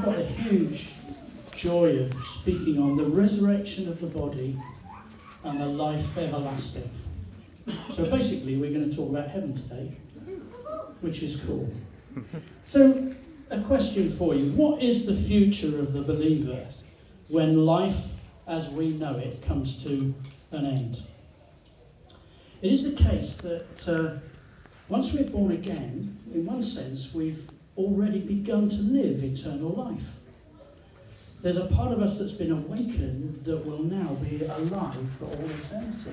I've got a huge joy of speaking on the resurrection of the body and the life everlasting. So basically, we're going to talk about heaven today, which is cool. So, a question for you What is the future of the believer when life as we know it comes to an end? It is the case that uh, once we're born again, in one sense, we've already begun to live eternal life. There's a part of us that's been awakened that will now be alive for all eternity.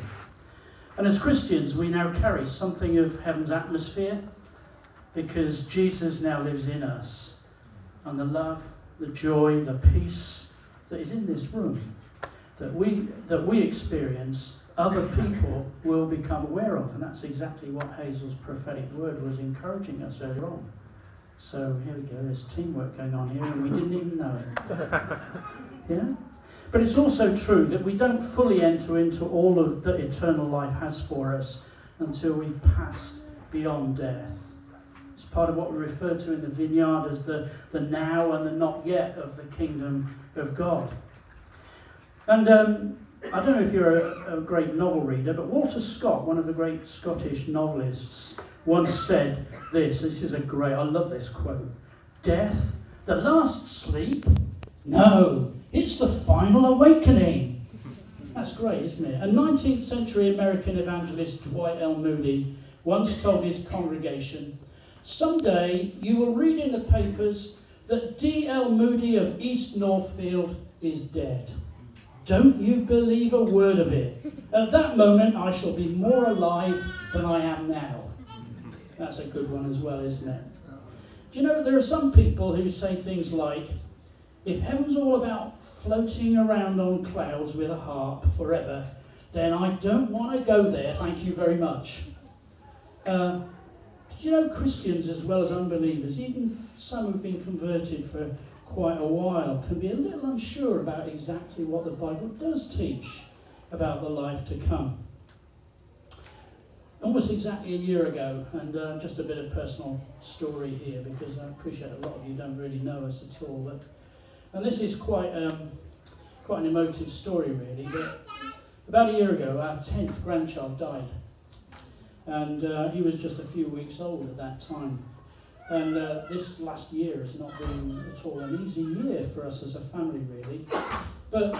And as Christians, we now carry something of heaven's atmosphere because Jesus now lives in us. And the love, the joy, the peace that is in this room that we, that we experience, other people will become aware of. And that's exactly what Hazel's prophetic word was encouraging us earlier on. So here we go, there's teamwork going on here, and we didn't even know it. Yeah? But it's also true that we don't fully enter into all of that eternal life has for us until we've passed beyond death. It's part of what we refer to in the vineyard as the, the now and the not yet of the kingdom of God. And um, I don't know if you're a, a great novel reader, but Walter Scott, one of the great Scottish novelists, once said this. This is a great, I love this quote. Death, the last sleep? No, it's the final awakening. That's great, isn't it? A 19th century American evangelist, Dwight L. Moody, once told his congregation, Someday you will read in the papers that D.L. Moody of East Northfield is dead. Don't you believe a word of it. At that moment, I shall be more alive than I am now. That's a good one as well, isn't it? Do you know, there are some people who say things like, if heaven's all about floating around on clouds with a harp forever, then I don't want to go there, thank you very much. Uh, you know, Christians as well as unbelievers, even some who've been converted for quite a while, can be a little unsure about exactly what the Bible does teach about the life to come almost exactly a year ago, and uh, just a bit of personal story here because I appreciate a lot of you don't really know us at all. But, and this is quite um, quite an emotive story, really. But about a year ago, our tenth grandchild died, and uh, he was just a few weeks old at that time. And uh, this last year has not been at all an easy year for us as a family, really. But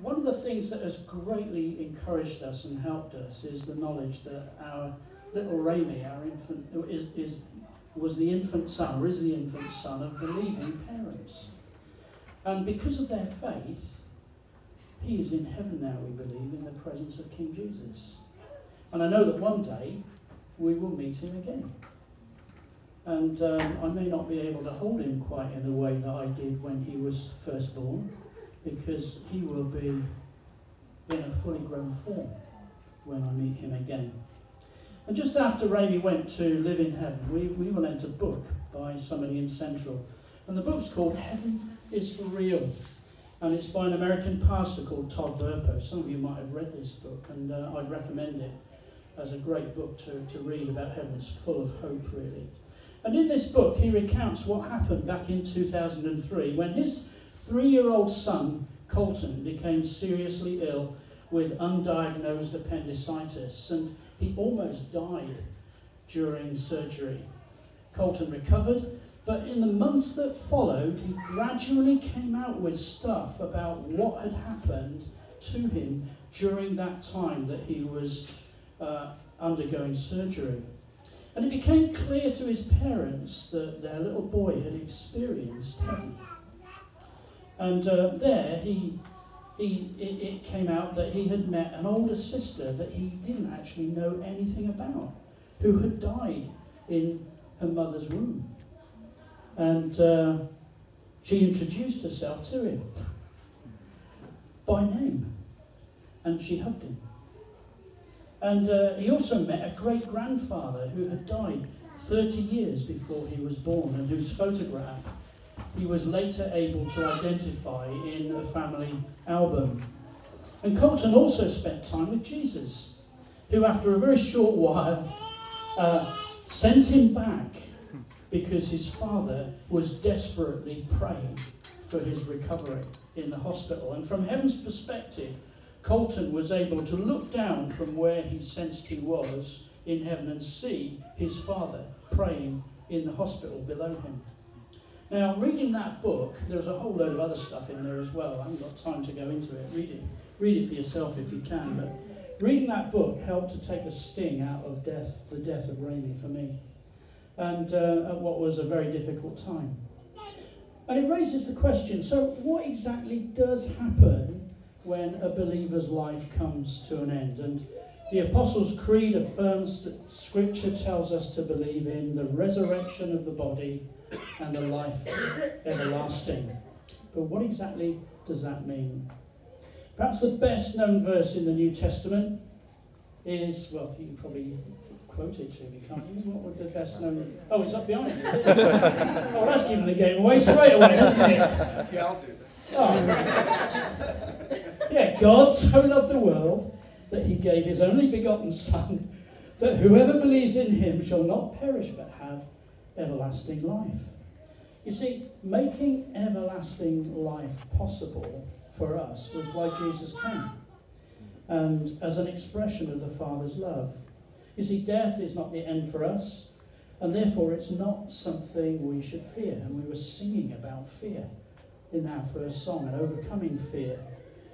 one of the things that has greatly encouraged us and helped us is the knowledge that our little Rami, our infant, is, is, was the infant son, or is the infant son of believing parents. And because of their faith, he is in heaven now, we believe, in the presence of King Jesus. And I know that one day we will meet him again. And um, I may not be able to hold him quite in the way that I did when he was first born because he will be in a fully grown form when I meet him again. And just after Ravi went to live in heaven, we, we were lent a book by somebody in Central. And the book's called Heaven is for Real. And it's by an American pastor called Todd Burpo. Some of you might have read this book, and uh, I'd recommend it as a great book to, to read about heaven. It's full of hope, really. And in this book, he recounts what happened back in 2003 when his three year old son, Colton, became seriously ill with undiagnosed appendicitis and he almost died during surgery. Colton recovered, but in the months that followed, he gradually came out with stuff about what had happened to him during that time that he was uh, undergoing surgery. And it became clear to his parents that their little boy had experienced. And uh, there, he, he, it, it came out that he had met an older sister that he didn't actually know anything about, who had died in her mother's womb. And uh, she introduced herself to him by name, and she hugged him. And uh, he also met a great grandfather who had died 30 years before he was born, and whose photograph he was later able to identify in a family album. And Colton also spent time with Jesus, who, after a very short while, uh, sent him back because his father was desperately praying for his recovery in the hospital. And from heaven's perspective, Colton was able to look down from where he sensed he was in heaven and see his father praying in the hospital below him. Now, reading that book, there's a whole load of other stuff in there as well. I haven't got time to go into it. Read it, read it for yourself if you can. But reading that book helped to take the sting out of death, the death of Raimi for me, and uh, at what was a very difficult time. And it raises the question: so, what exactly does happen when a believer's life comes to an end? And the Apostles' Creed affirms that Scripture tells us to believe in the resurrection of the body and the life everlasting. But what exactly does that mean? Perhaps the best known verse in the New Testament is, well, you can probably quote it to me, can't you? What would the best known? Oh, it's up behind you. oh, that's giving the game away straight away, isn't it? Yeah, I'll do that. Oh. Yeah, God so loved the world that he gave his only begotten Son, that whoever believes in him shall not perish but have everlasting life. You see, making everlasting life possible for us was why Jesus came, and as an expression of the Father's love. You see, death is not the end for us, and therefore it's not something we should fear. And we were singing about fear in our first song and overcoming fear,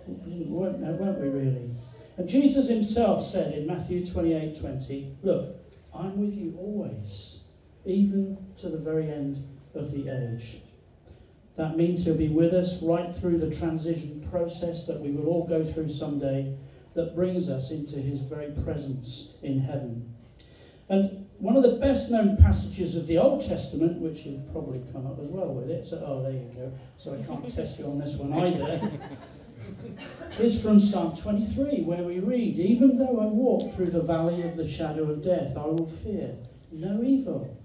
weren't, weren't we really? And Jesus himself said in Matthew 28 20, Look, I'm with you always, even to the very end of the age. That means he'll be with us right through the transition process that we will all go through someday that brings us into his very presence in heaven. And one of the best known passages of the Old Testament, which you'll probably come up as well with it, so oh, there you go. So I can't test you on this one either. is from Psalm 23, where we read, Even though I walk through the valley of the shadow of death, I will fear no evil,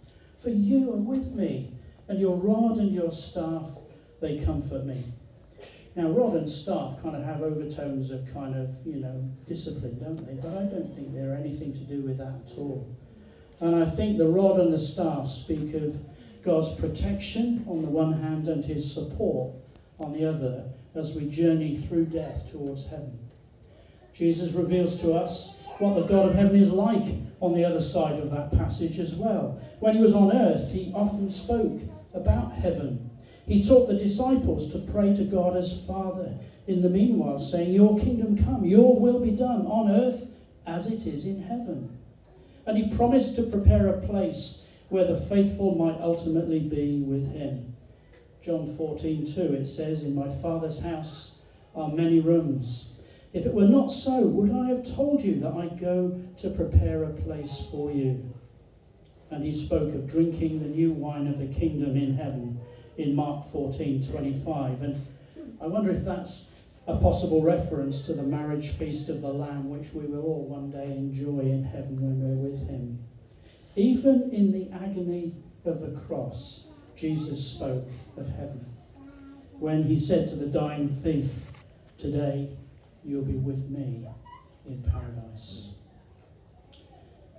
for you are with me, and your rod and your staff, they comfort me. Now, rod and staff kind of have overtones of kind of, you know, discipline, don't they? But I don't think they're anything to do with that at all. And I think the rod and the staff speak of God's protection on the one hand and his support on the other as we journey through death towards heaven. Jesus reveals to us what the God of heaven is like on the other side of that passage as well. When he was on earth, he often spoke about heaven. He taught the disciples to pray to God as Father in the meanwhile, saying, Your kingdom come, your will be done on earth as it is in heaven. And he promised to prepare a place where the faithful might ultimately be with him. John 14, 2, it says, In my Father's house are many rooms. If it were not so, would I have told you that I go to prepare a place for you? And he spoke of drinking the new wine of the kingdom in heaven in Mark 14, 25. And I wonder if that's a possible reference to the marriage feast of the Lamb, which we will all one day enjoy in heaven when we're with him. Even in the agony of the cross, Jesus spoke of heaven. When he said to the dying thief, Today you'll be with me in paradise.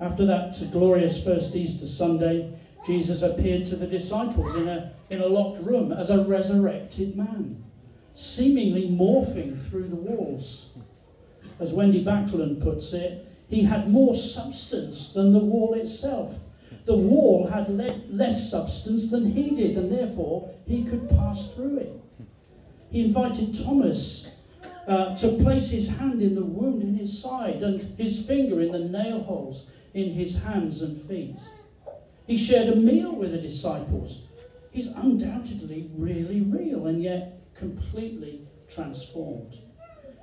After that glorious first Easter Sunday, Jesus appeared to the disciples in a, in a locked room as a resurrected man, seemingly morphing through the walls. As Wendy Backlund puts it, he had more substance than the wall itself. The wall had le- less substance than he did, and therefore he could pass through it. He invited Thomas uh, to place his hand in the wound in his side and his finger in the nail holes in his hands and feet. He shared a meal with the disciples. He's undoubtedly really real and yet completely transformed.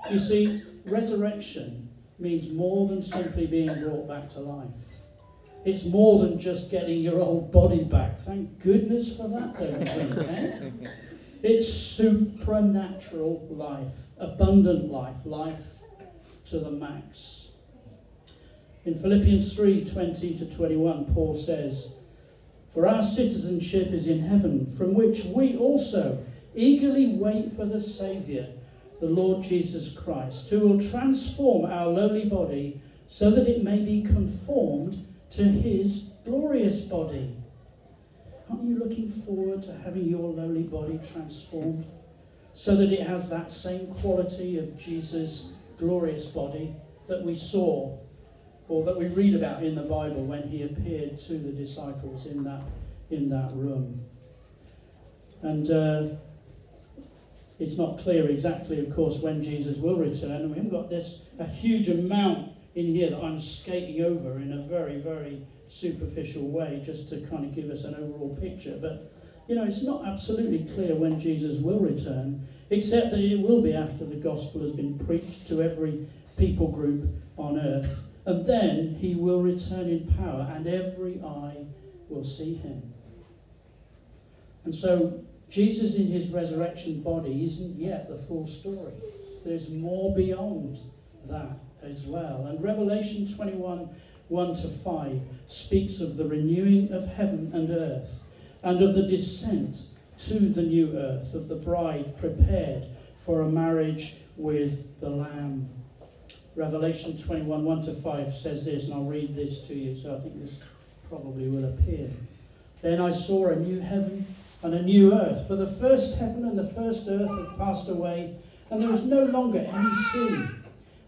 You see, resurrection means more than simply being brought back to life. It's more than just getting your old body back. Thank goodness for that, don't you think? Eh? It's supernatural life, abundant life, life to the max. In Philippians 3 20 to 21, Paul says, For our citizenship is in heaven, from which we also eagerly wait for the Saviour, the Lord Jesus Christ, who will transform our lowly body so that it may be conformed to his glorious body. Aren't you looking forward to having your lowly body transformed so that it has that same quality of Jesus' glorious body that we saw or that we read about in the Bible when he appeared to the disciples in that, in that room? And uh, it's not clear exactly, of course, when Jesus will return. And we haven't got this a huge amount in here that I'm skating over in a very, very superficial way just to kind of give us an overall picture. But, you know, it's not absolutely clear when Jesus will return, except that it will be after the gospel has been preached to every people group on earth. And then he will return in power, and every eye will see him. And so, Jesus in his resurrection body isn't yet the full story. There's more beyond that as well. And Revelation 21 1 to 5 speaks of the renewing of heaven and earth and of the descent to the new earth, of the bride prepared for a marriage with the Lamb. Revelation 21 1 to 5 says this, and I'll read this to you, so I think this probably will appear. Then I saw a new heaven and a new earth, for the first heaven and the first earth had passed away, and there was no longer any sea.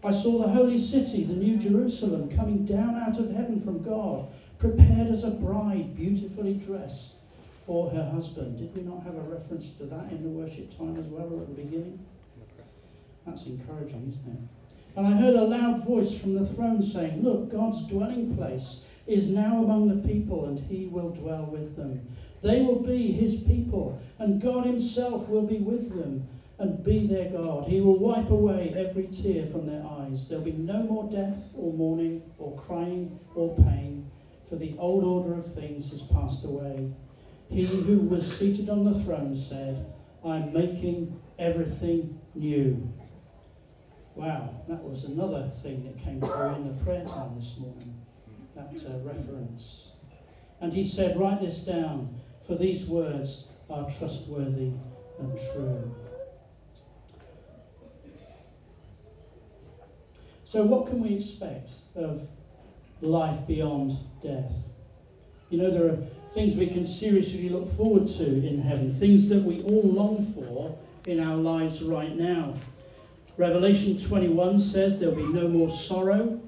I saw the holy city, the new Jerusalem, coming down out of heaven from God, prepared as a bride, beautifully dressed for her husband. Did we not have a reference to that in the worship time as well, or at the beginning? That's encouraging, isn't it? And I heard a loud voice from the throne saying, Look, God's dwelling place is now among the people, and he will dwell with them. They will be his people, and God himself will be with them and be their God. He will wipe away every tear from their eyes. There'll be no more death or mourning or crying or pain, for the old order of things has passed away. He who was seated on the throne said, I'm making everything new. Wow, that was another thing that came through in the prayer time this morning, that uh, reference. And he said, Write this down, for these words are trustworthy and true. So, what can we expect of life beyond death? You know, there are things we can seriously look forward to in heaven, things that we all long for in our lives right now. Revelation 21 says there'll be no more sorrow,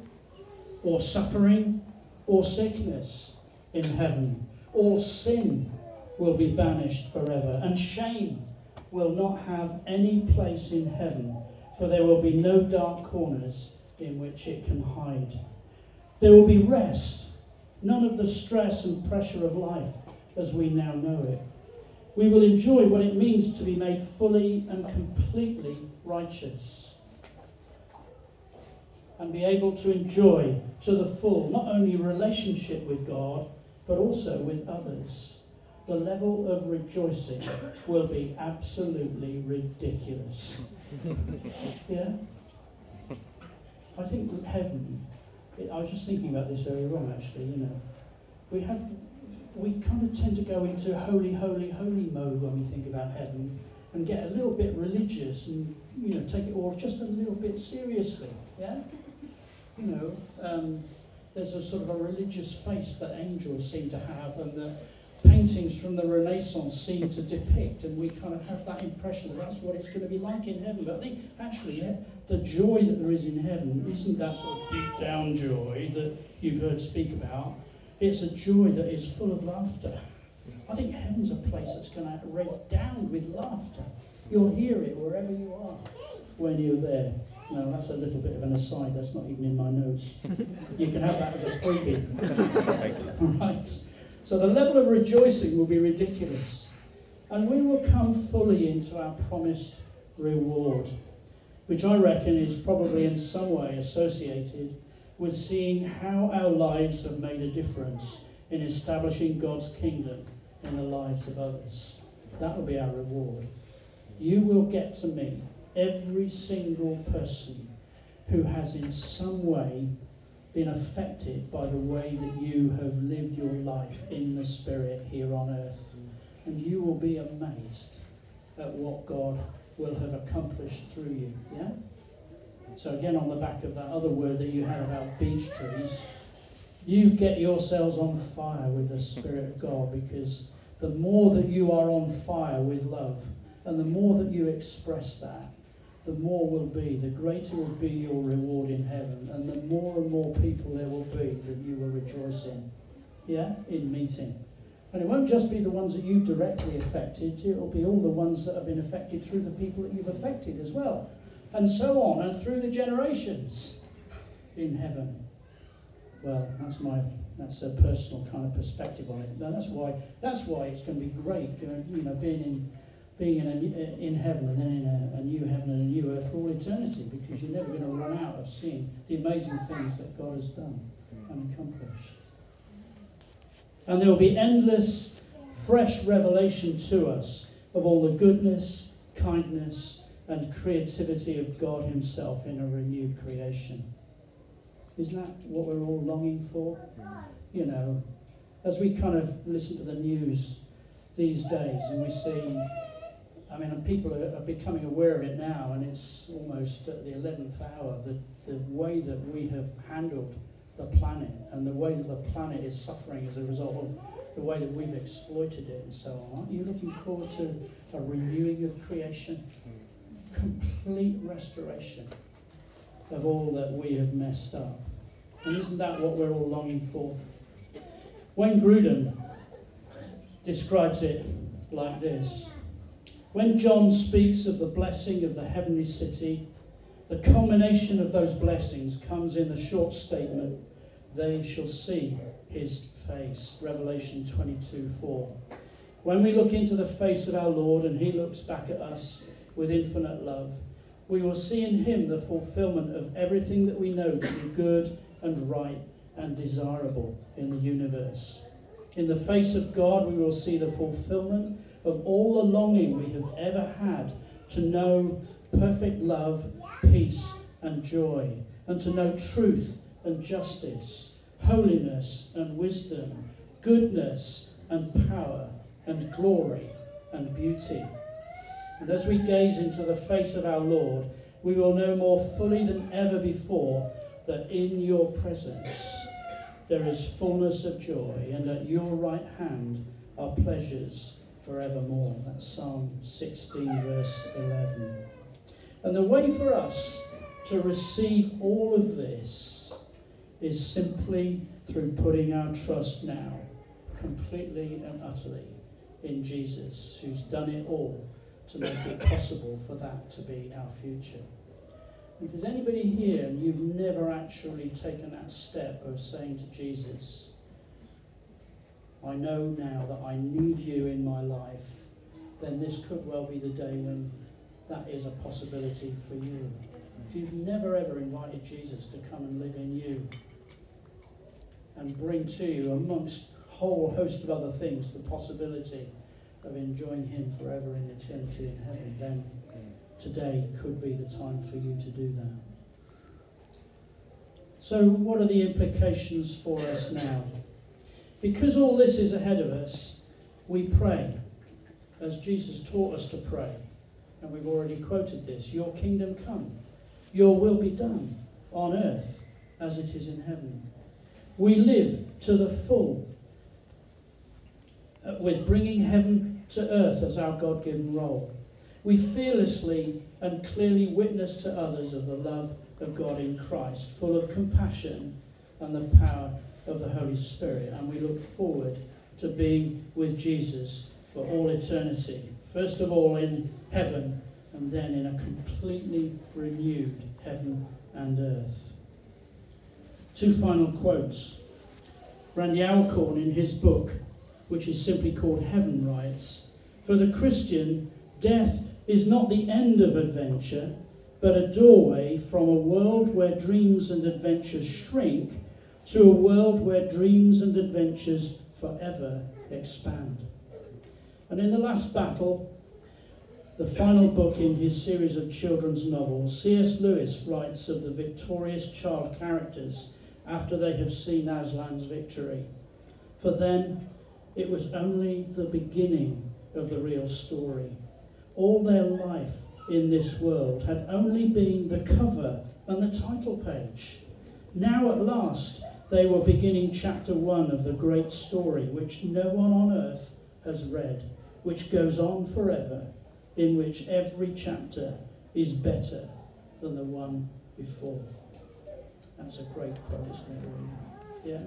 or suffering, or sickness in heaven. All sin will be banished forever, and shame will not have any place in heaven, for there will be no dark corners in which it can hide. There will be rest, none of the stress and pressure of life as we now know it. We will enjoy what it means to be made fully and completely righteous. And be able to enjoy to the full not only relationship with God, but also with others. The level of rejoicing will be absolutely ridiculous. yeah? I think heaven, I was just thinking about this earlier on actually, you know. We have, we kind of tend to go into holy, holy, holy mode when we think about heaven and get a little bit religious and, you know, take it all just a little bit seriously, yeah? You know, um, there's a sort of a religious face that angels seem to have and the paintings from the Renaissance seem to depict, and we kind of have that impression that that's what it's going to be like in heaven. But I think actually, yeah, the joy that there is in heaven isn't that sort of deep down joy that you've heard speak about. It's a joy that is full of laughter. I think heaven's a place that's going to redound with laughter. You'll hear it wherever you are when you're there. No, that's a little bit of an aside. That's not even in my notes. you can have that as a freebie. right. So the level of rejoicing will be ridiculous. And we will come fully into our promised reward, which I reckon is probably in some way associated with seeing how our lives have made a difference in establishing God's kingdom in the lives of others. That will be our reward. You will get to meet every single person who has in some way been affected by the way that you have lived your life in the Spirit here on earth. And you will be amazed at what God will have accomplished through you. Yeah? So, again, on the back of that other word that you had about beech trees, you get yourselves on fire with the Spirit of God because the more that you are on fire with love, and the more that you express that, the more will be, the greater will be your reward in heaven, and the more and more people there will be that you will rejoice in. Yeah? In meeting. And it won't just be the ones that you've directly affected, it'll be all the ones that have been affected through the people that you've affected as well. And so on, and through the generations in heaven. Well, that's my that's a personal kind of perspective on it. And that's why that's why it's going to be great, you know, being in being in, a, uh, in heaven and then in a, a, new heaven and a new earth for all eternity because you're never going to run out of seeing the amazing things that God has done and accomplished. And there will be endless, fresh revelation to us of all the goodness, kindness, and creativity of God Himself in a renewed creation. Isn't that what we're all longing for? You know, as we kind of listen to the news these days and we see I mean, people are, are, becoming aware of it now, and it's almost at the 11th hour. The, the way that we have handled the planet and the way that the planet is suffering as a result of the way that we've exploited it and so on. Aren't you looking forward to a renewing of creation? Complete restoration of all that we have messed up. And isn't that what we're all longing for? Wayne Grudem describes it like this when John speaks of the blessing of the heavenly city, the culmination of those blessings comes in the short statement, they shall see his face. Revelation 22 4. When we look into the face of our Lord and he looks back at us with infinite love, we will see in him the fulfillment of everything that we know to be good and right and desirable in the universe. In the face of God, we will see the fulfillment of all the longing we have ever had to know perfect love, peace, and joy, and to know truth and justice, holiness and wisdom, goodness and power, and glory and beauty. And as we gaze into the face of our Lord, we will know more fully than ever before that in your presence there is fullness of joy, and at your right hand are pleasures forevermore. That's Psalm 16, verse 11. And the way for us to receive all of this is simply through putting our trust now completely and utterly in Jesus, who's done it all to make it possible for that to be our future. If there's anybody here and you've never actually taken that step of saying to Jesus, I know now that I need you in my life, then this could well be the day when that is a possibility for you. If you've never ever invited Jesus to come and live in you and bring to you, amongst a whole host of other things, the possibility of enjoying Him forever in eternity in heaven, then today could be the time for you to do that. So, what are the implications for us now? Because all this is ahead of us, we pray as Jesus taught us to pray. And we've already quoted this Your kingdom come, your will be done on earth as it is in heaven. We live to the full uh, with bringing heaven to earth as our God given role. We fearlessly and clearly witness to others of the love of God in Christ, full of compassion and the power of the Holy Spirit. And we look forward to being with Jesus for all eternity. First of all in heaven, and then in a completely renewed heaven and earth. Two final quotes. Randy Alcorn, in his book, which is simply called Heaven, writes For the Christian, death is not the end of adventure, but a doorway from a world where dreams and adventures shrink to a world where dreams and adventures forever expand. And in The Last Battle, the final book in his series of children's novels, C.S. Lewis writes of the victorious child characters after they have seen Aslan's victory. For them, it was only the beginning of the real story. All their life in this world had only been the cover and the title page. Now, at last, they were beginning chapter one of the great story which no one on earth has read, which goes on forever, in which every chapter is better than the one before. That's a great quote, isn't it? Yeah.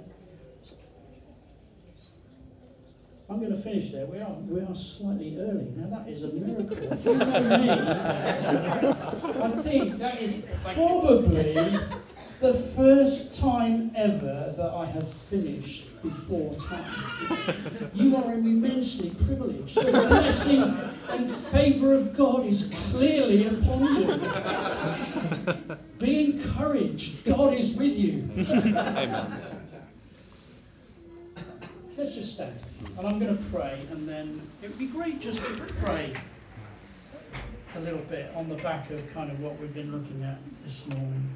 I'm going to finish there. We are we are slightly early. Now that is a miracle. Me, I think that is probably the first time ever that I have finished before time. You are immensely privileged. The blessing and favour of God is clearly upon you. Be encouraged. God is with you. Amen. Let's just stand. And I'm going to pray, and then it would be great just to pray a little bit on the back of kind of what we've been looking at this morning.